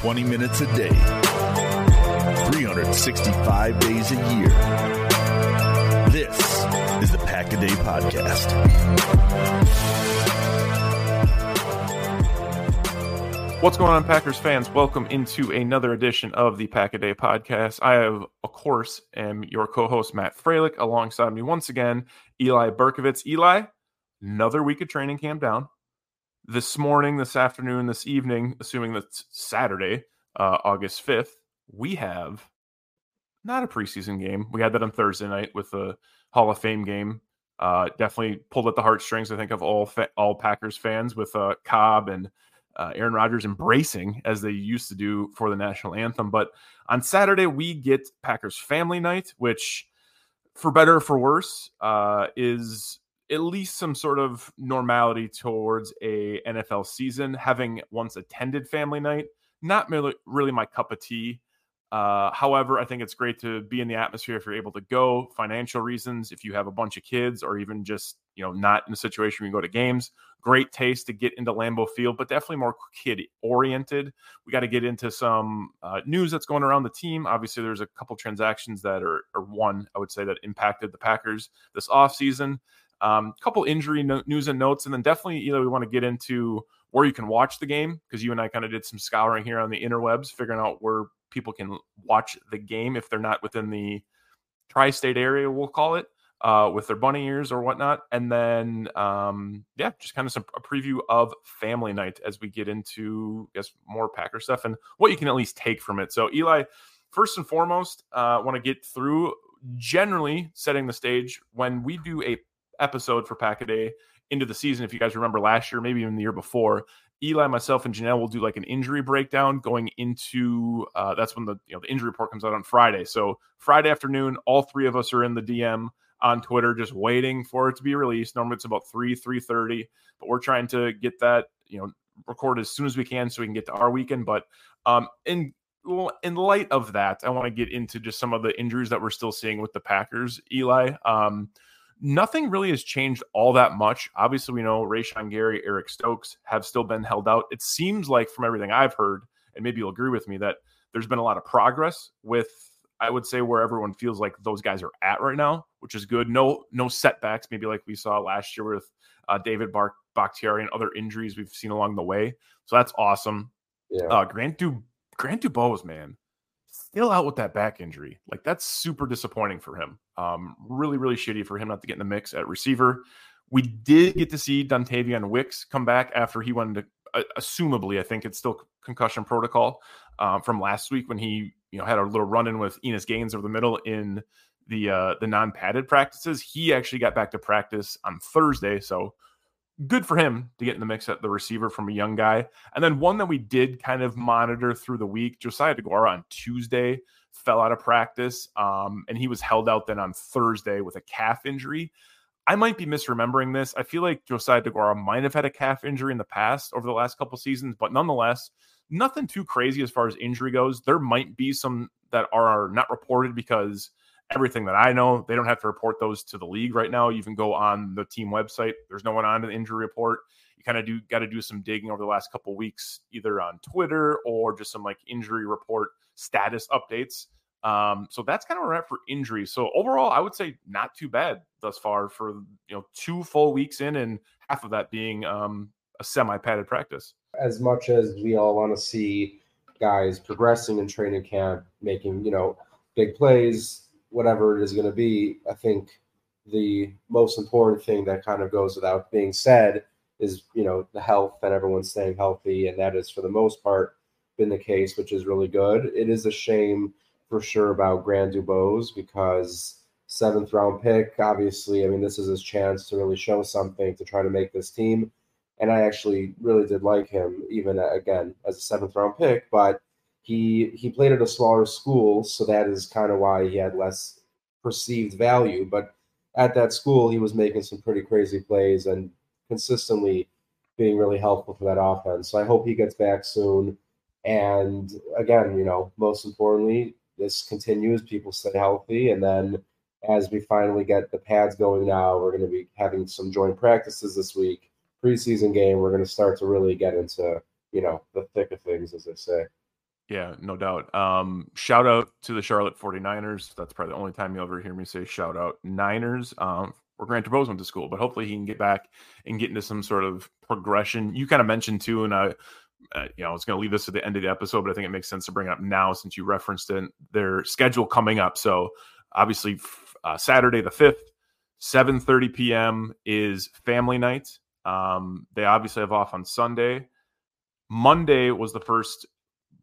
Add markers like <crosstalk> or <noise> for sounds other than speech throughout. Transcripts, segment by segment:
Twenty minutes a day, 365 days a year. This is the Pack a Day Podcast. What's going on, Packers fans? Welcome into another edition of the Pack a Day podcast. I have, of course, am your co-host Matt Fralick. Alongside me once again, Eli Berkovitz. Eli, another week of training camp down. This morning, this afternoon, this evening, assuming that's Saturday, uh, August fifth, we have not a preseason game. We had that on Thursday night with the Hall of Fame game. Uh, definitely pulled at the heartstrings. I think of all fa- all Packers fans with uh, Cobb and uh, Aaron Rodgers embracing as they used to do for the national anthem. But on Saturday, we get Packers family night, which, for better or for worse, uh, is at least some sort of normality towards a NFL season. Having once attended family night, not really, my cup of tea. Uh, however, I think it's great to be in the atmosphere if you're able to go. Financial reasons, if you have a bunch of kids, or even just you know not in a situation where you go to games. Great taste to get into Lambeau Field, but definitely more kid oriented. We got to get into some uh, news that's going around the team. Obviously, there's a couple transactions that are, one I would say that impacted the Packers this offseason. A um, couple injury no- news and notes, and then definitely you know we want to get into where you can watch the game because you and I kind of did some scouring here on the interwebs, figuring out where people can watch the game if they're not within the tri-state area, we'll call it, uh, with their bunny ears or whatnot. And then, um, yeah, just kind of some a preview of family night as we get into, I guess, more Packer stuff and what you can at least take from it. So, Eli, first and foremost, uh, want to get through generally setting the stage when we do a episode for Pack a Day into the season. If you guys remember last year, maybe even the year before, Eli, myself, and Janelle will do like an injury breakdown going into uh, that's when the you know the injury report comes out on Friday. So Friday afternoon, all three of us are in the DM on Twitter, just waiting for it to be released. Normally it's about three three thirty, but we're trying to get that you know recorded as soon as we can so we can get to our weekend. But um, in in light of that, I want to get into just some of the injuries that we're still seeing with the Packers. Eli, um, nothing really has changed all that much. Obviously, we know Rashan Gary, Eric Stokes have still been held out. It seems like from everything I've heard, and maybe you'll agree with me, that there's been a lot of progress with I would say where everyone feels like those guys are at right now, which is good. No, no setbacks, maybe like we saw last year with uh, David Bar- Bakhtiari and other injuries we've seen along the way. So that's awesome. Yeah. Uh, Grant du Grant DuBose, man, still out with that back injury. Like that's super disappointing for him. Um, really, really shitty for him not to get in the mix at receiver. We did get to see Dontayvion Wicks come back after he went to, uh, assumably, I think it's still concussion protocol um, from last week when he, you know, had a little run in with Innis Gaines over the middle in the uh, the non padded practices. He actually got back to practice on Thursday, so good for him to get in the mix at the receiver from a young guy. And then one that we did kind of monitor through the week, Josiah Deguara on Tuesday fell out of practice, um, and he was held out then on Thursday with a calf injury. I might be misremembering this. I feel like Josiah Deguara might have had a calf injury in the past over the last couple seasons, but nonetheless, nothing too crazy as far as injury goes. There might be some that are not reported because everything that I know, they don't have to report those to the league right now. You can go on the team website. There's no one on an injury report. You kind of do got to do some digging over the last couple weeks, either on Twitter or just some like injury report status updates. Um, so that's kind of where we're at for injuries. So overall, I would say not too bad thus far for you know two full weeks in, and half of that being um, a semi-padded practice. As much as we all want to see guys progressing in training camp, making you know big plays, whatever it is going to be, I think the most important thing that kind of goes without being said is you know the health and everyone staying healthy, and that is for the most part been the case, which is really good. It is a shame for sure about Grant DuBose because seventh round pick. Obviously, I mean, this is his chance to really show something to try to make this team. And I actually really did like him, even uh, again as a seventh round pick. But he he played at a smaller school, so that is kind of why he had less perceived value. But at that school, he was making some pretty crazy plays and consistently being really helpful for that offense. So I hope he gets back soon. And again, you know, most importantly, this continues, people stay healthy, and then as we finally get the pads going now, we're going to be having some joint practices this week, preseason game. We're going to start to really get into you know the thick of things, as they say. Yeah, no doubt. Um, shout out to the Charlotte 49ers. That's probably the only time you'll ever hear me say shout out Niners. Um, where Grant DuBose went to school, but hopefully he can get back and get into some sort of progression. You kind of mentioned too, and I uh, you know, I was going to leave this to the end of the episode, but I think it makes sense to bring it up now since you referenced it. Their schedule coming up. So obviously, uh, Saturday the fifth, seven thirty p.m. is family night. Um, they obviously have off on Sunday. Monday was the first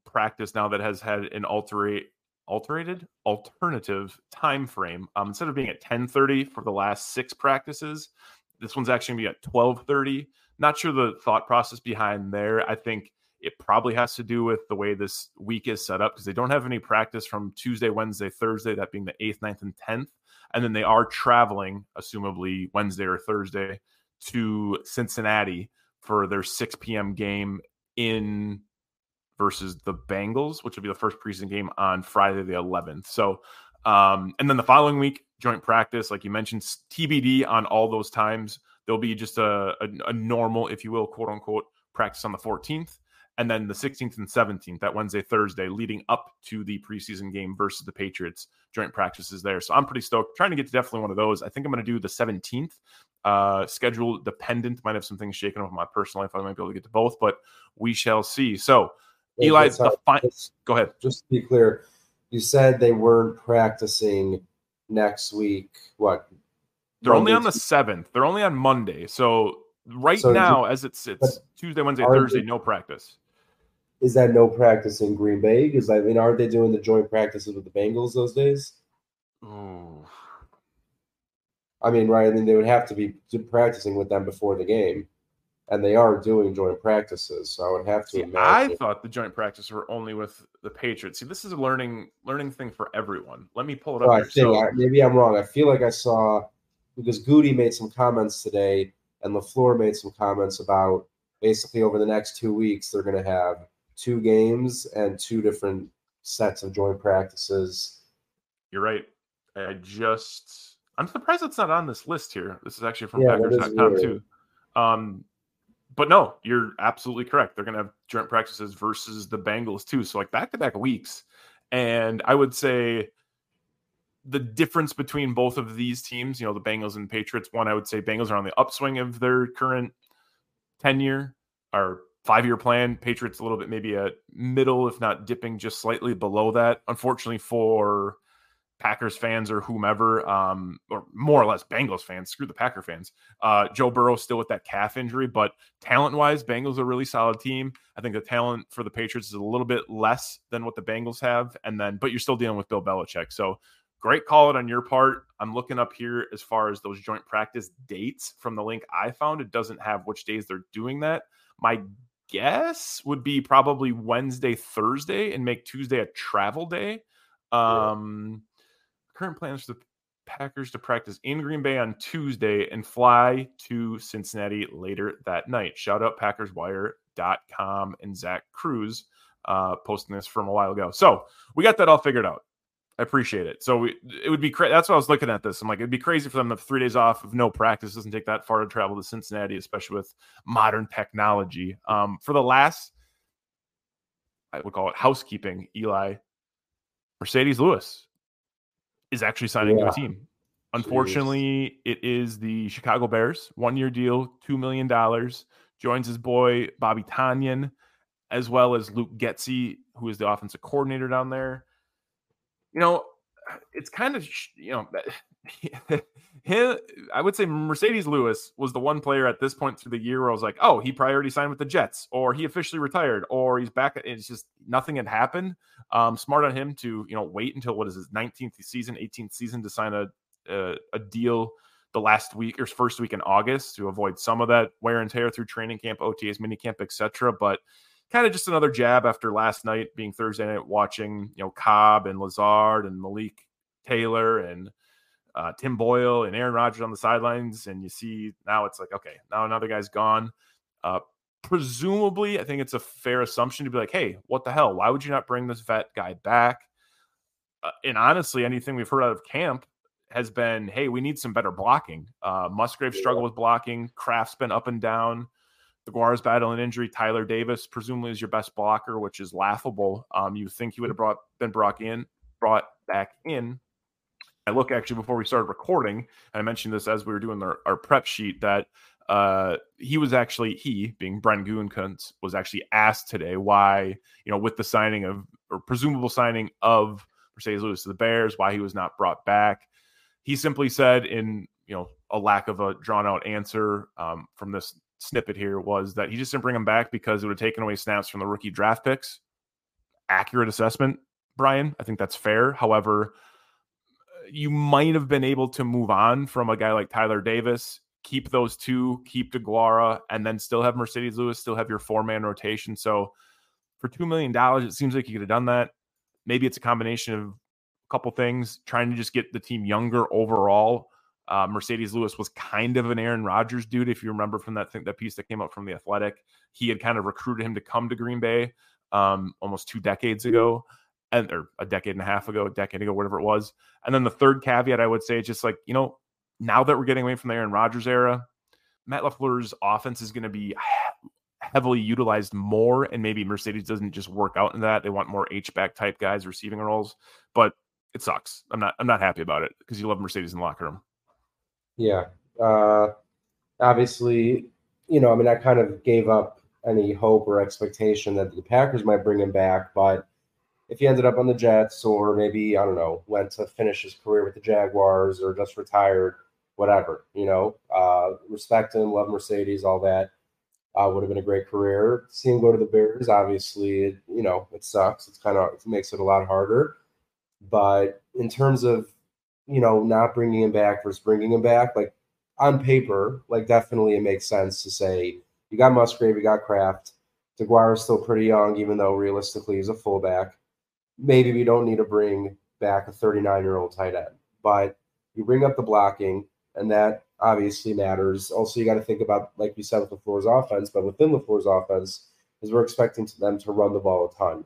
practice now that has had an alterate alterated alternative time frame. Um, instead of being at ten thirty for the last six practices, this one's actually going to be at twelve thirty. Not sure the thought process behind there. I think it probably has to do with the way this week is set up because they don't have any practice from Tuesday, Wednesday, Thursday, that being the 8th, 9th, and 10th. And then they are traveling, assumably Wednesday or Thursday, to Cincinnati for their 6 p.m. game in versus the Bengals, which will be the first preseason game on Friday the 11th. So, um, and then the following week, joint practice, like you mentioned, TBD on all those times. There'll be just a, a, a normal, if you will, quote unquote, practice on the 14th. And then the 16th and 17th, that Wednesday, Thursday, leading up to the preseason game versus the Patriots, joint practices there. So I'm pretty stoked. Trying to get to definitely one of those. I think I'm going to do the 17th. Uh, schedule dependent. Might have some things shaken up in my personal life. I might be able to get to both, but we shall see. So, Eli, the fi- go ahead. Just to be clear, you said they weren't practicing next week. What they're only on the seventh. They're only on Monday. So right so now, you, as it sits, Tuesday, Wednesday, Thursday, they, no practice. Is that no practice in Green Bay? Because I mean, aren't they doing the joint practices with the Bengals those days? Ooh. I mean, right? I mean, they would have to be practicing with them before the game, and they are doing joint practices. So I would have to. See, imagine. I thought the joint practices were only with the Patriots. See, this is a learning learning thing for everyone. Let me pull it up. I think, so, I, maybe I'm wrong. I feel like I saw because Goody made some comments today and LaFleur made some comments about basically over the next two weeks, they're going to have two games and two different sets of joint practices. You're right. I just, I'm surprised it's not on this list here. This is actually from yeah, Packers.com too. Um, but no, you're absolutely correct. They're going to have joint practices versus the Bengals too. So like back to back weeks. And I would say the difference between both of these teams, you know, the Bengals and Patriots, one, I would say Bengals are on the upswing of their current tenure or five year plan. Patriots a little bit maybe a middle, if not dipping just slightly below that. Unfortunately for Packers fans or whomever, um, or more or less Bengals fans, screw the Packer fans. Uh, Joe Burrow still with that calf injury, but talent wise, Bengals are a really solid team. I think the talent for the Patriots is a little bit less than what the Bengals have, and then but you're still dealing with Bill Belichick. So great call it on your part. I'm looking up here as far as those joint practice dates from the link I found. It doesn't have which days they're doing that. My guess would be probably Wednesday, Thursday, and make Tuesday a travel day. Um, yeah current plans for the Packers to practice in Green Bay on Tuesday and fly to Cincinnati later that night. Shout out PackersWire.com and Zach Kruse uh, posting this from a while ago. So we got that all figured out. I appreciate it. So we, it would be crazy. That's why I was looking at this. I'm like, it'd be crazy for them to have three days off of no practice. It doesn't take that far to travel to Cincinnati, especially with modern technology. Um, for the last, I would call it housekeeping, Eli, Marcedes Lewis is actually signing yeah. to a team. Unfortunately, Jeez. it is the Chicago Bears, one year deal, $2 million. Joins his boy, Bobby Tonyan, as well as Luke Getsy, who is the offensive coordinator down there. You know, it's kind of, you know, <laughs> him, I would say Marcedes Lewis was the one player at this point through the year where I was like, oh, he probably already signed with the Jets, or he officially retired, or he's back. It's just nothing had happened. Um, smart on him to you know wait until what is his 19th season, 18th season to sign a a, a deal the last week or first week in August to avoid some of that wear and tear through training camp, OTAs, mini camp, etc. But kind of just another jab after last night being Thursday night, watching you know Cobb and Lazard and Malik Taylor and uh, Tim Boyle and Aaron Rodgers on the sidelines, and you see now it's like, okay, now another guy's gone. Uh, presumably, I think it's a fair assumption to be like, hey, what the hell? Why would you not bring this vet guy back? Uh, and honestly, anything we've heard out of camp has been, hey, we need some better blocking. Uh, Musgrave struggled with blocking. Kraft's been up and down. Deguara's battling injury. Tyler Davis presumably is your best blocker, which is laughable. Um, you think he would have brought been brought in, brought back in I look actually before we started recording, and I mentioned this as we were doing our, our prep sheet that uh, he was actually he being Brent Gutekunst was actually asked today why you know with the signing of or presumable signing of Marcedes Lewis to the Bears why he was not brought back. He simply said in you know a lack of a drawn out answer um, from this snippet here was that he just didn't bring him back because it would have taken away snaps from the rookie draft picks. Accurate assessment, Brian. I think that's fair. However, you might have been able to move on from a guy like Tyler Davis, keep those two, keep Deguara, and then still have Marcedes Lewis, still have your four man rotation. So for $2 million, it seems like you could have done that. Maybe it's a combination of a couple things, trying to just get the team younger overall. Uh, Marcedes Lewis was kind of an Aaron Rodgers dude, if you remember from that thing, that piece that came up from the Athletic. He had kind of recruited him to come to Green Bay um, almost two decades ago and or a decade and a half ago, a decade ago, whatever it was. And then the third caveat I would say is just like, you know, now that we're getting away from the Aaron Rodgers era, Matt LaFleur's offense is going to be heavily utilized more, and maybe Marcedes doesn't just work out in that. They want more H back type guys receiving roles, but it sucks. I'm not I'm not happy about it because you love Marcedes in the locker room. Yeah, uh, obviously, you know, I mean, I kind of gave up any hope or expectation that the Packers might bring him back, but if he ended up on the Jets or maybe, I don't know, went to finish his career with the Jaguars or just retired, whatever, you know, uh, respect him, love Marcedes, all that. Uh, would have been a great career. Seeing him go to the Bears, obviously, it, you know, it sucks. It's kind of, it makes it a lot harder. But in terms of, you know, not bringing him back versus bringing him back, like on paper, like definitely it makes sense to say you got Musgrave, you got Kraft. Is still pretty young, even though realistically he's a fullback maybe we don't need to bring back a 39 year old tight end. But you bring up the blocking, and that obviously matters. Also, you got to think about, like you said, with LaFleur's offense, but within LaFleur's offense, is we're expecting them to run the ball a ton.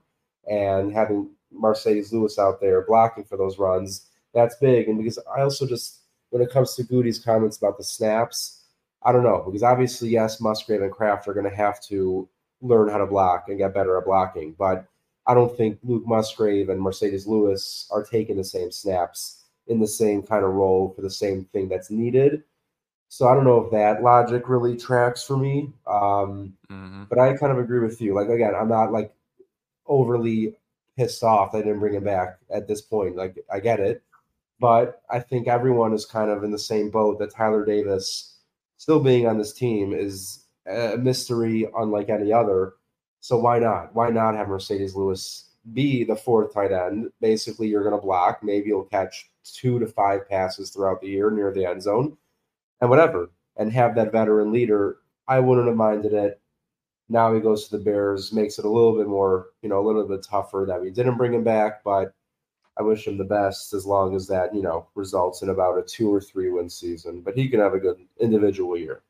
And having Marcedes Lewis out there blocking for those runs, that's big. And because I also just, when it comes to Goody's comments about the snaps, I don't know. Because obviously, yes, Musgrave and Kraft are going to have to learn how to block and get better at blocking. But I don't think Luke Musgrave and Marcedes Lewis are taking the same snaps in the same kind of role for the same thing that's needed. So I don't know if that logic really tracks for me. Um, mm-hmm. But I kind of agree with you. Like again, I'm not like overly pissed off I didn't bring him back at this point. Like I get it, but I think everyone is kind of in the same boat that Tyler Davis still being on this team is a mystery unlike any other. So why not? Why not have Marcedes Lewis be the fourth tight end? Basically, you're going to block. Maybe you'll catch two to five passes throughout the year near the end zone and whatever, and have that veteran leader. I wouldn't have minded it. Now he goes to the Bears, makes it a little bit more, you know, a little bit tougher that we didn't bring him back, but I wish him the best as long as that, you know, results in about a two or three win season. But he can have a good individual year.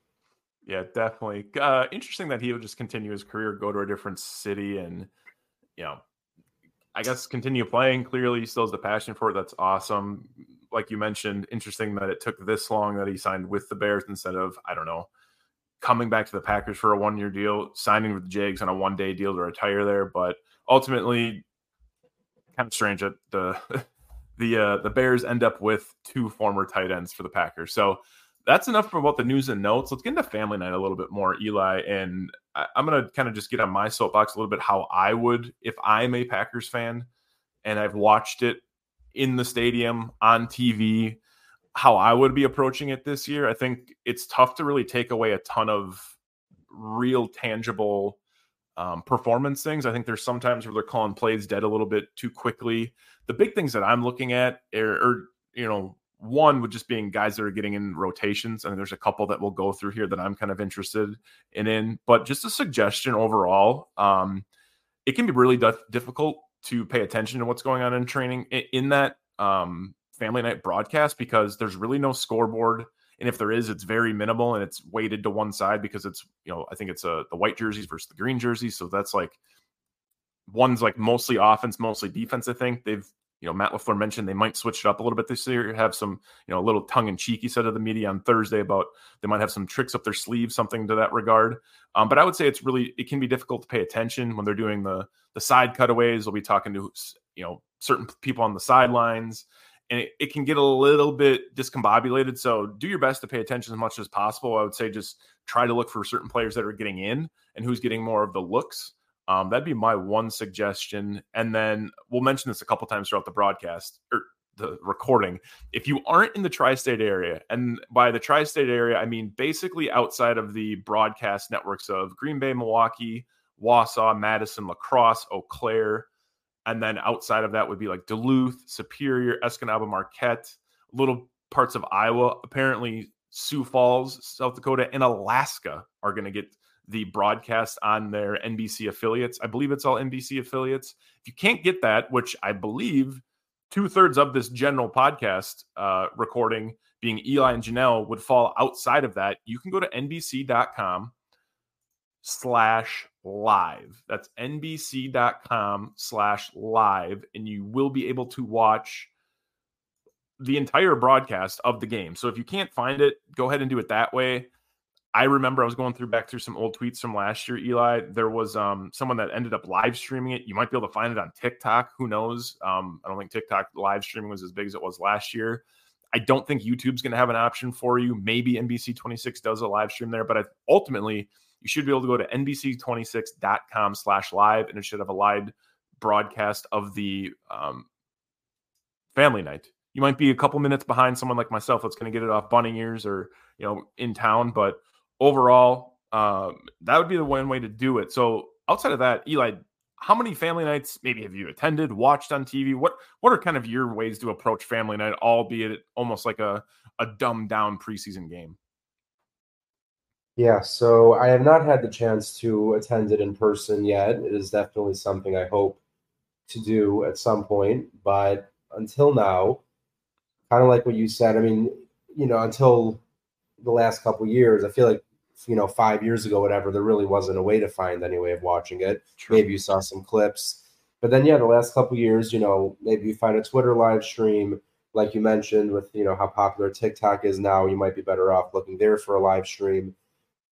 Yeah, definitely. Uh, interesting that he would just continue his career, go to a different city, and you know, I guess continue playing. Clearly, he still has the passion for it. That's awesome. Like you mentioned, interesting that it took this long that he signed with the Bears instead of I don't know coming back to the Packers for a one year deal, signing with the Jags on a one day deal to retire there. But ultimately, kind of strange that the <laughs> the uh, the Bears end up with two former tight ends for the Packers. So that's enough about the news and notes. Let's get into family night a little bit more, Eli. And I, am going to kind of just get on my soapbox a little bit how I would if I'm a Packers fan and I've watched it in the stadium on TV how I would be approaching it this year. I think it's tough to really take away a ton of real tangible um, performance things. I think there's sometimes where they're calling plays dead a little bit too quickly. The big things that I'm looking at are, are you know, one would just being guys that are getting in rotations. and there's a couple that we'll go through here that I'm kind of interested in. in but just a suggestion overall, um, it can be really dif- difficult to pay attention to what's going on in training in, in that um, family night broadcast because there's really no scoreboard and if there is it's very minimal and it's weighted to one side because it's you know i think it's a uh, the white jerseys versus the green jerseys. So that's like one's like mostly offense mostly defense i think they've you know matt lafleur mentioned they might switch it up a little bit this year have some you know a little tongue-in-cheek he said to the media on thursday about they might have some tricks up their sleeve something to that regard. Um, but i would say it's really it can be difficult to pay attention when they're doing the the side cutaways. They'll be talking to you know certain people on the sidelines and it, it, can get a little bit discombobulated. So do your best to pay attention as much as possible. I would say just try to look for certain players that are getting in and who's getting more of the looks. Um, that'd be my one suggestion. And then we'll mention this a couple times throughout the broadcast or the recording. If you aren't in the tri state area, and by the tri state area, I mean basically outside of the broadcast networks of Green Bay, Milwaukee, Wausau, Madison, La Crosse, Eau Claire, and then outside of that would be like Duluth, Superior, Escanaba, Marquette, little parts of Iowa. Apparently, Sioux Falls, South Dakota, and Alaska are going to get the broadcast on their NBC affiliates. I believe it's all NBC affiliates. If you can't get that, which I believe two thirds of this general podcast uh, recording being Eli and Janelle would fall outside of that, you can go to NBC.com slash live. That's nbc.com slash live. And you will be able to watch the entire broadcast of the game. So if you can't find it, go ahead and do it that way. I remember I was going through back through some old tweets from last year, Eli. There was um, someone that ended up live streaming it. You might be able to find it on TikTok. Who knows? Um, I don't think TikTok live streaming was as big as it was last year. I don't think YouTube's going to have an option for you. Maybe NBC 26 does a live stream there, but ultimately, you should be able to go to nbc26.com slash live and it should have a live broadcast of the um, family night. You might be a couple minutes behind someone like myself that's going to get it off bunny ears or, you know, in town. But overall, um, that would be the one way to do it. So outside of that, Eli, how many family nights maybe have you attended, watched on TV? What what are kind of your ways to approach family night, albeit almost like a, a dumbed down preseason game? Yeah, so I have not had the chance to attend it in person yet. It is definitely something I hope to do at some point. But until now, kind of like what you said, I mean, you know, until the last couple years, I feel like, you know, five years ago, whatever, there really wasn't a way to find any way of watching it. True. Maybe you saw some clips. But then, yeah, the last couple years, you know, maybe you find a Twitter live stream, like you mentioned, with, you know, how popular TikTok is now. You might be better off looking there for a live stream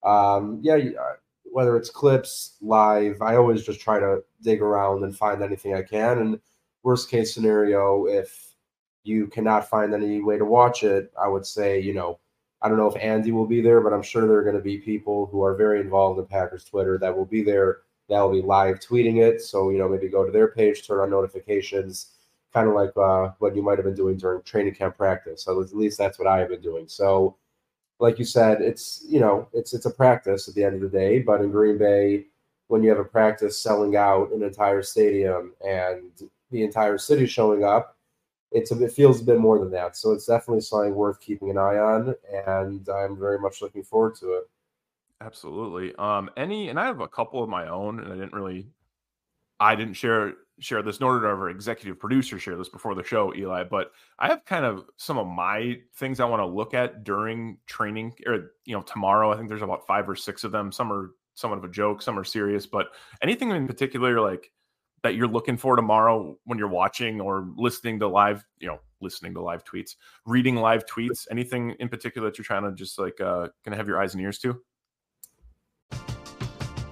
um, yeah, uh, whether it's clips, live, I always just try to dig around and find anything I can. And worst case scenario, if you cannot find any way to watch it, I would say, you know, I don't know if Andy will be there, but I'm sure there are going to be people who are very involved in Packers Twitter that will be there. That will be live tweeting it. So you know, maybe go to their page, turn on notifications, kind of like uh, what you might have been doing during training camp practice. So at least that's what I have been doing. So, like you said, it's you know, it's it's a practice at the end of the day. But in Green Bay, when you have a practice selling out an entire stadium and the entire city showing up, it's a, it feels a bit more than that. So it's definitely something worth keeping an eye on, and I'm very much looking forward to it. Absolutely. Um, any, and I have a couple of my own, and I didn't really, I didn't share share this, nor did our executive producer share this before the show, Eli. But I have kind of some of my things I want to look at during training, or you know, tomorrow. I think there's about five or six of them. Some are somewhat of a joke, some are serious, but anything in particular, like that you're looking for tomorrow when you're watching or listening to live, you know, listening to live tweets, reading live tweets, anything in particular that you're trying to just like uh gonna have your eyes and ears to?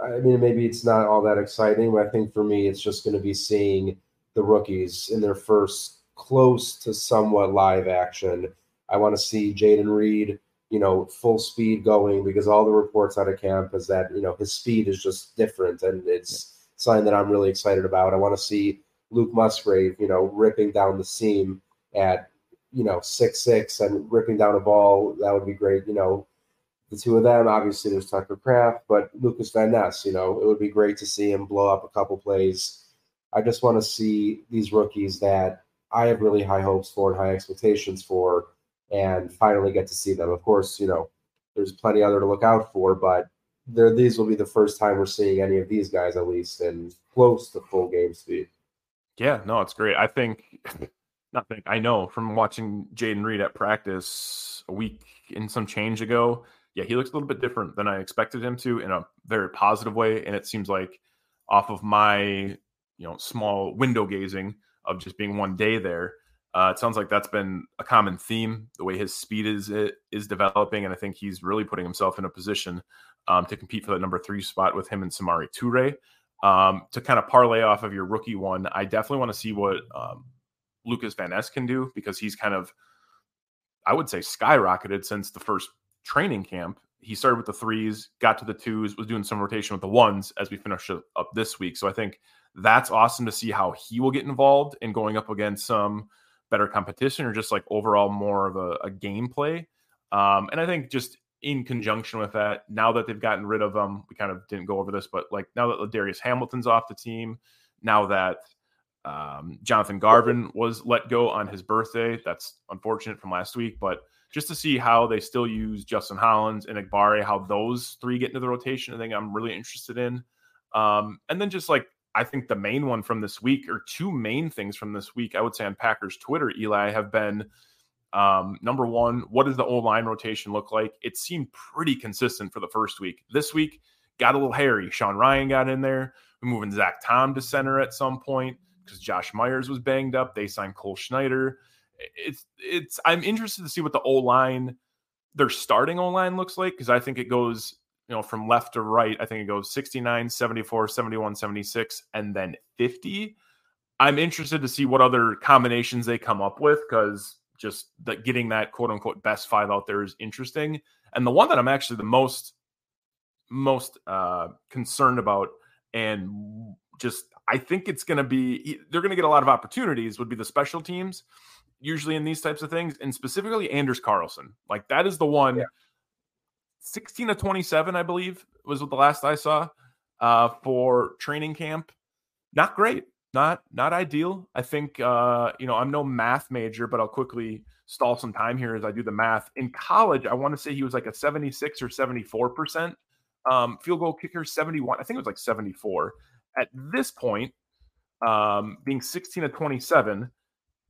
I mean, maybe it's not all that exciting, but I think for me, it's just going to be seeing the rookies in their first close to somewhat live action. I want to see Jayden Reed you know, full speed going because all the reports out of camp is that, you know, his speed is just different and it's something that I'm really excited about. I want to see Luke Musgrave, you know, ripping down the seam at, you know, six six and ripping down a ball. That would be great. You know, the two of them, obviously there's Tucker Kraft, but Lukas Van Ness, you know, it would be great to see him blow up a couple plays. I just want to see these rookies that I have really high hopes for and high expectations for and finally get to see them. Of course, you know, there's plenty other to look out for, but there these will be the first time we're seeing any of these guys at least in close to full game speed. Yeah, no, it's great. I think <laughs> nothing I know from watching Jayden Reed at practice a week and some change ago. Yeah, he looks a little bit different than I expected him to in a very positive way. And it seems like off of my, you know, small window gazing of just being one day there, uh, it sounds like that's been a common theme, the way his speed is is developing, and I think he's really putting himself in a position um, to compete for that number three spot with him and Samori Toure. Um, to kind of parlay off of your rookie one, I definitely want to see what um, Lukas Van Ness can do because he's kind of, I would say, skyrocketed since the first training camp. He started with the threes, got to the twos, was doing some rotation with the ones as we finish up this week. So I think that's awesome to see how he will get involved in going up against some better competition or just like overall more of a, a gameplay. Um, and I think just in conjunction with that, now that they've gotten rid of them, we kind of didn't go over this, but like now that Darius Hamilton's off the team, now that um, Jonathan Garvin was let go on his birthday, that's unfortunate from last week, but just to see how they still use Justin Hollins and Enagbare, how those three get into the rotation, I think I'm really interested in. Um, and then just like I think the main one from this week, or two main things from this week, I would say on Packers Twitter, Eli, have been um, number one, what does the O line rotation look like? It seemed pretty consistent for the first week. This week got a little hairy. Sean Rhyan got in there. We're moving Zach Tom to center at some point because Josh Myers was banged up. They signed Cole Schneider. It's it's. I'm interested to see what the O line, their starting O line looks like because I think it goes you know from left to right. I think it goes 69, 74, 71, 76, and then 50. I'm interested to see what other combinations they come up with because just that getting that quote unquote best five out there is interesting. And the one that I'm actually the most most uh concerned about and just I think it's going to be they're going to get a lot of opportunities would be the special teams usually in these types of things and specifically Anders Carlson. Like that is the one yeah. 16 to 27 I believe was what the last I saw uh for training camp. Not great not not ideal. I think uh, you know I'm no math major, but I'll quickly stall some time here as I do the math. In college, I want to say he was like a 76 or 74 percent um, field goal kicker, 71. I think it was like 74. At this point, um, being 16 to 27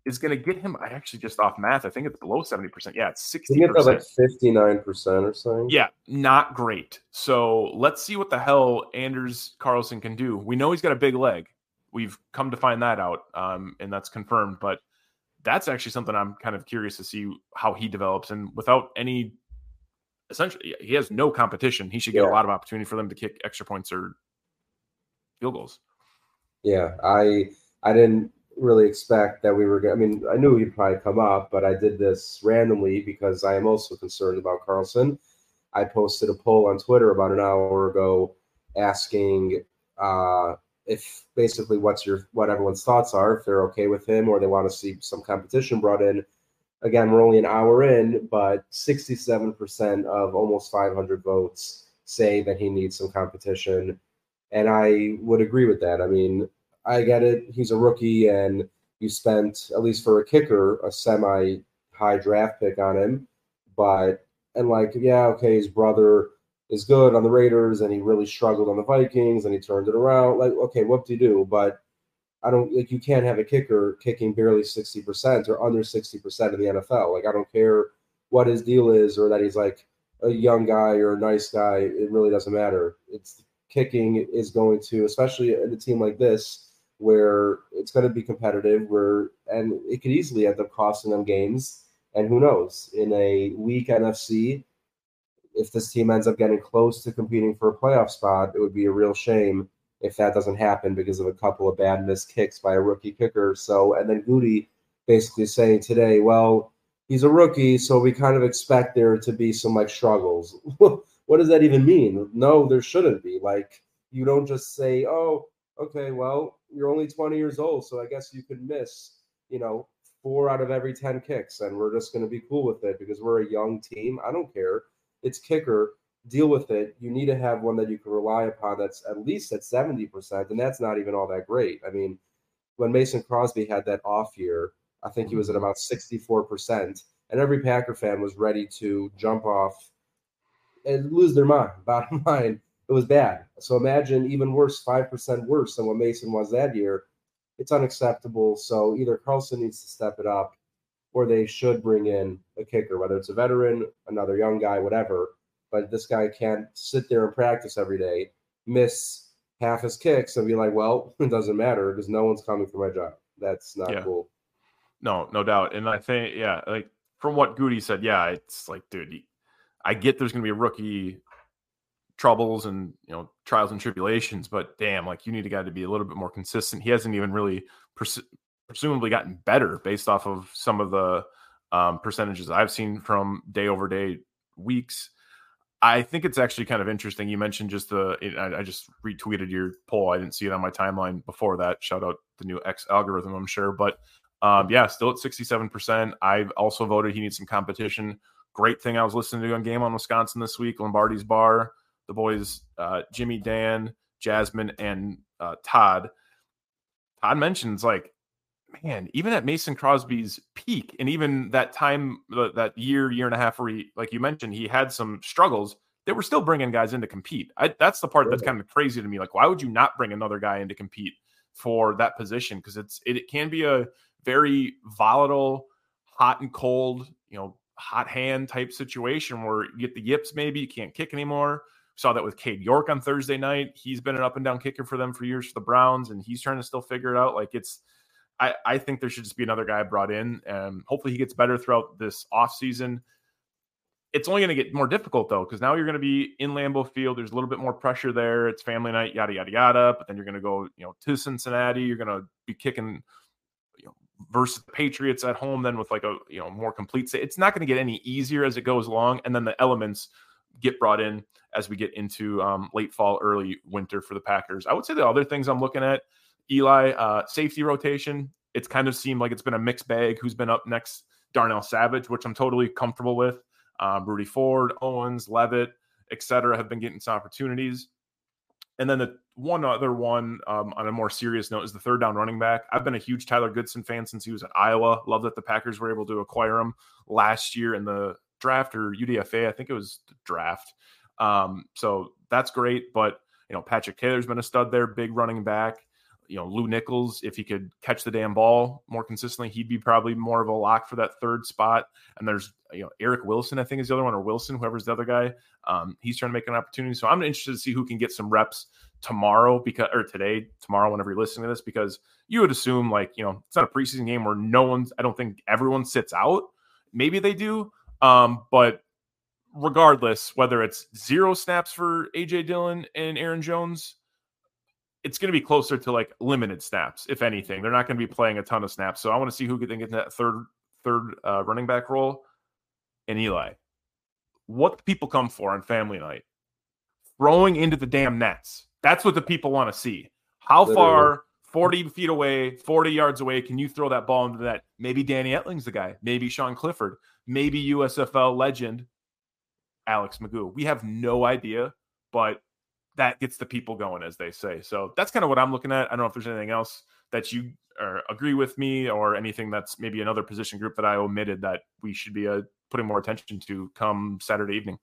is going to get him. I actually just off math. I think it's below 70 percent. Yeah, it's 60. Get like 59 percent or something. Yeah, not great. So let's see what the hell Anders Carlson can do. We know he's got a big leg we've come to find that out, um, and that's confirmed. But that's actually something I'm kind of curious to see how he develops. And without any, essentially, he has no competition. He should get yeah. a lot of opportunity for them to kick extra points or field goals. Yeah, I I didn't really expect that we were. going I mean, I knew he'd probably come up, but I did this randomly because I am also concerned about Carlson. I posted a poll on Twitter about an hour ago asking uh, if basically what's your what everyone's thoughts are if they're okay with him or they want to see some competition brought in again we're only an hour in but 67% of almost 500 votes say that he needs some competition and i would agree with that i mean i get it he's a rookie and you spent at least for a kicker a semi high draft pick on him but and like yeah okay his brother is good on the Raiders and he really struggled on the Vikings and he turned it around. Like, okay, what do you do? But I don't like you can't have a kicker kicking barely 60% or under 60% of the NFL. Like, I don't care what his deal is or that he's like a young guy or a nice guy. It really doesn't matter. It's kicking is going to, especially in a team like this, where it's going to be competitive, where and it could easily end up costing them games. And who knows? In a weak NFC, if this team ends up getting close to competing for a playoff spot, it would be a real shame if that doesn't happen because of a couple of bad missed kicks by a rookie kicker. So, and then Goody basically saying today, well, he's a rookie, so we kind of expect there to be some like struggles. <laughs> what does that even mean? No, there shouldn't be. Like, you don't just say, oh, okay, well, you're only 20 years old, so I guess you could miss, you know, four out of every 10 kicks, and we're just going to be cool with it because we're a young team. I don't care it's kicker. Deal with it. You need to have one that you can rely upon that's at least at 70%, and that's not even all that great. I mean, when Mason Crosby had that off year, I think he was at mm-hmm. about 64%, and every Packer fan was ready to jump off and lose their mind. <laughs> Bottom line, it was bad. So imagine even worse, 5% worse than what Mason was that year. It's unacceptable. So either Carlson needs to step it up or they should bring in a kicker, whether it's a veteran, another young guy, whatever. But this guy can't sit there and practice every day, miss half his kicks, and be like, well, <laughs> it doesn't matter because no one's coming for my job. That's not yeah. cool. No, no doubt. And I think, yeah, like from what Goody said, yeah, it's like, dude, I get there's going to be a rookie troubles and you know trials and tribulations, but damn, like you need a guy to be a little bit more consistent. He hasn't even really pers- presumably gotten better based off of some of the um, percentages I've seen from day over day weeks. I think it's actually kind of interesting. You mentioned just the, I, I just retweeted your poll. I didn't see it on my timeline before that. Shout out the new X algorithm, I'm sure. But um, yeah, still at 67%. I've also voted he needs some competition. great thing I was listening to on Game on Wisconsin this week, Lombardi's Bar, the boys, uh, Jimmy, Dan, Jasmine, and uh, Todd. Todd mentions like, man, even at Mason Crosby's peak, and even that time, that year, year and a half, where he, like you mentioned, he had some struggles. They were still bringing guys in to compete. I, that's the part that's kind of crazy to me. Like, why would you not bring another guy in to compete for that position? Because it's it, it can be a very volatile, hot and cold, you know, hot hand type situation where you get the yips, maybe you can't kick anymore. Saw that with Cade York on Thursday night. He's been an up and down kicker for them for years for the Browns, and he's trying to still figure it out. Like it's, I, I think there should just be another guy brought in, and hopefully he gets better throughout this offseason. It's only going to get more difficult though, because now you're going to be in Lambeau Field. There's a little bit more pressure there. It's family night, yada yada yada. But then you're going to go, you know, to Cincinnati. You're going to be kicking you know versus the Patriots at home, then with like a you know more complete. Say it's not going to get any easier as it goes along, and then the elements get brought in as we get into um, late fall, early winter for the Packers. I would say the other things I'm looking at, Eli uh, safety rotation. It's kind of seemed like it's been a mixed bag. Who's been up next? Darnell Savage, which I'm totally comfortable with. Um, Rudy Ford, Owens, Leavitt, etc., have been getting some opportunities. And then the one other one um, on a more serious note is the third down running back. I've been a huge Tyler Goodson fan since he was at Iowa. Love that the Packers were able to acquire him last year in the draft or UDFA. I think it was draft. Um, so that's great. But you know, Patrick Taylor's been a stud there, big running back you know, Lew Nichols, if he could catch the damn ball more consistently, he'd be probably more of a lock for that third spot. And there's, you know, Eric Wilson, I think is the other one, or Wilson, whoever's the other guy. Um, he's trying to make an opportunity. So I'm interested to see who can get some reps tomorrow because, or today, tomorrow, whenever you're listening to this, because you would assume like, you know, it's not a preseason game where no one's, I don't think everyone sits out. Maybe they do. Um, but regardless, whether it's zero snaps for AJ Dillon and Aaron Jones, it's going to be closer to like limited snaps, if anything. They're not going to be playing a ton of snaps. So I want to see who can get in that third third uh, running back role. And Eli, what people come for on family night? Throwing into the damn nets. That's what the people want to see. How Literally. far, 40 feet away, 40 yards away, can you throw that ball into that? Maybe Danny Etling's the guy. Maybe Sean Clifford. Maybe USFL legend Alex McGough. We have no idea, but that gets the people going, as they say. So that's kind of what I'm looking at. I don't know if there's anything else that you agree with me or anything that's maybe another position group that I omitted that we should be uh, putting more attention to come Saturday evening.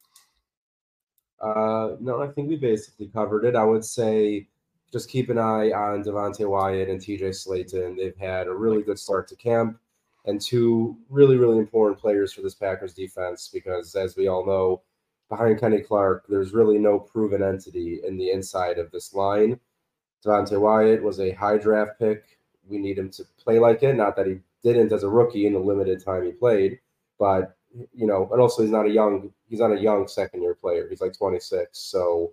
Uh, no, I think we basically covered it. I would say just keep an eye on Devonte Wyatt and TJ Slaton. They've had a really good start to camp and two really, really important players for this Packers defense because, as we all know, behind Kenny Clark, there's really no proven entity in the inside of this line. Devonte Wyatt was a high draft pick. We need him to play like it. Not that he didn't as a rookie in the limited time he played, but you know, and also he's not a young he's not a young second year player. He's like 26, so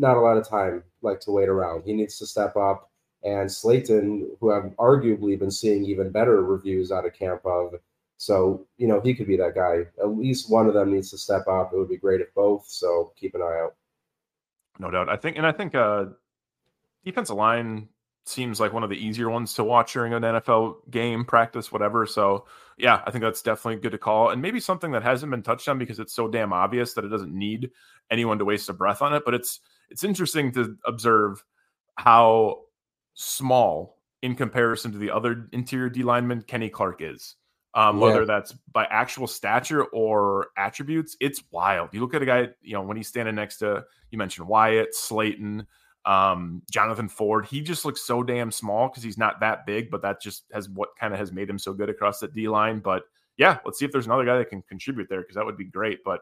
not a lot of time like to wait around. He needs to step up. And Slaton, who I've arguably been seeing even better reviews out of camp of, so, you know, he could be that guy. At least one of them needs to step up. It would be great if both. So keep an eye out. No doubt. I think, and I think uh defensive line seems like one of the easier ones to watch during an NFL game, practice, whatever. So, yeah, I think that's definitely good to call. And maybe something that hasn't been touched on because it's so damn obvious that it doesn't need anyone to waste a breath on it. But it's it's interesting to observe how small in comparison to the other interior D lineman Kenny Clark is um, yeah. whether that's by actual stature or attributes. It's wild. You look at a guy, you know, when he's standing next to, you mentioned Wyatt, Slaton, um, Jonathan Ford. He just looks so damn small because he's not that big, but that just has what kind of has made him so good across the D line. But yeah, let's see if there's another guy that can contribute there because that would be great. But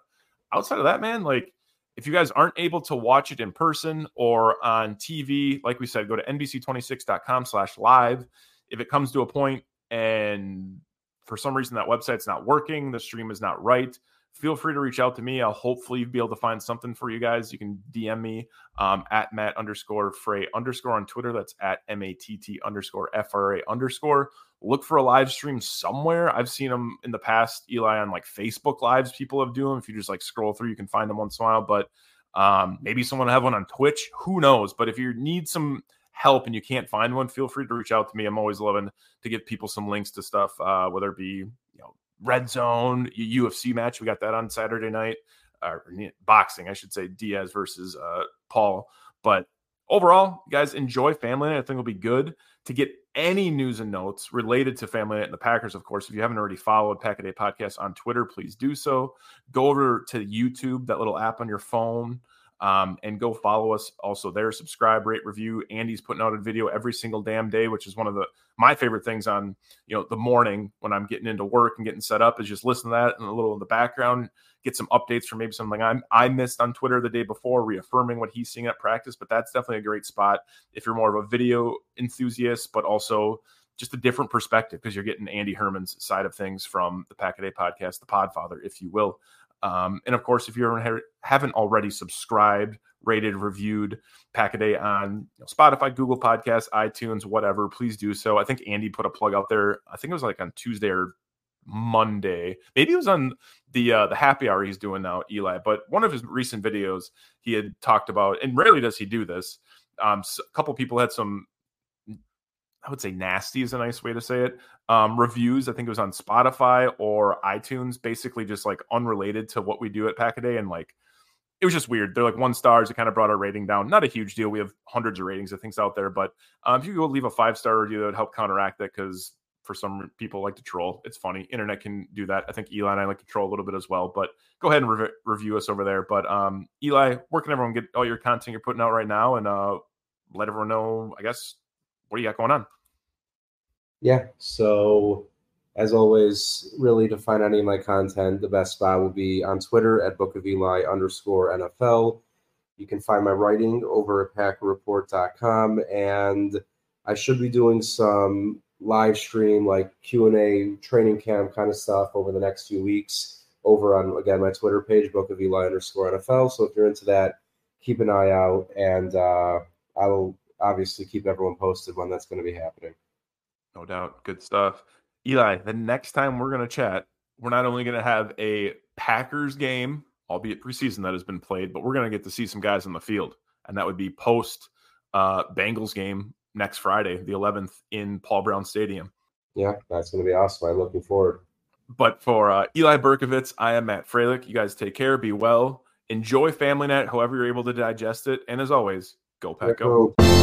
outside of that, man, like if you guys aren't able to watch it in person or on TV, like we said, go to NBC26.com slash live. If it comes to a point and for some reason that website's not working, the stream is not right, feel free to reach out to me. I'll hopefully be able to find something for you guys. You can DM me um, at Matt underscore Frey underscore on Twitter. That's at M A T T underscore F R A underscore. Look for a live stream somewhere. I've seen them in the past, Eli, on like Facebook lives. People have do them. If you just like scroll through, you can find them once a while. But um, maybe someone have one on Twitch. Who knows? But if you need some help and you can't find one, feel free to reach out to me. I'm always loving to give people some links to stuff, uh, whether it be you know Red Zone UFC match. We got that on Saturday night. Uh, boxing, I should say, Diaz versus uh, Paul. But overall, guys enjoy Family I think it'll be good to get any news and notes related to Family Night and the Packers. Of course, if you haven't already followed Pack a Day Podcast on Twitter, please do so. Go over to YouTube, that little app on your phone um, and go follow us also there. Subscribe, rate, review. Andy's putting out a video every single damn day, which is one of the my favorite things on you know the morning when I'm getting into work and getting set up is just listen to that and a little in the background, get some updates from maybe something I I missed on Twitter the day before, reaffirming what he's seeing at practice. But that's definitely a great spot if you're more of a video enthusiast, but also just a different perspective because you're getting Andy Herman's side of things from the Pack a podcast, the Podfather, if you will. Um, and of course, if you haven't already subscribed, rated, reviewed Packaday on you know, Spotify, Google Podcasts, iTunes, whatever, please do so. I think Andy put a plug out there. I think it was like on Tuesday or Monday. Maybe it was on the uh, the happy hour he's doing now, Eli. But one of his recent videos, he had talked about, and rarely does he do this. Um, a couple people had some I would say nasty is a nice way to say it. Um, reviews, I think it was on Spotify or iTunes, basically just like unrelated to what we do at Packaday. And like, it was just weird. They're like one stars. It kind of brought our rating down. Not a huge deal. We have hundreds of ratings of things out there, but um, if you go leave a five star review, that would help counteract that because for some people like to troll. It's funny. Internet can do that. I think Eli and I like to troll a little bit as well. But go ahead and re- review us over there. But um, Eli, where can everyone get all your content you're putting out right now? And uh, let everyone know, I guess, what do you got going on? Yeah. So, as always, really to find any of my content, the best spot will be on Twitter at Book of Eli underscore NFL. You can find my writing over at packerreport.com, and I should be doing some live stream like Q&A training camp kind of stuff over the next few weeks over on again my Twitter page, Book of Eli underscore NFL. So if you're into that, keep an eye out, and uh, I will obviously keep everyone posted when that's going to be happening. No doubt. Good stuff. Eli, the next time we're going to chat, we're not only going to have a Packers game, albeit preseason that has been played, but we're going to get to see some guys on the field. And that would be post uh, Bengals game next Friday, the 11th, in Paul Brown Stadium. Yeah, that's going to be awesome. I'm looking forward. But for uh, Eli Berkovitz, I am Matt Froelich. You guys take care, be well, enjoy Family Night, however you're able to digest it. And as always, go Pack, go. go.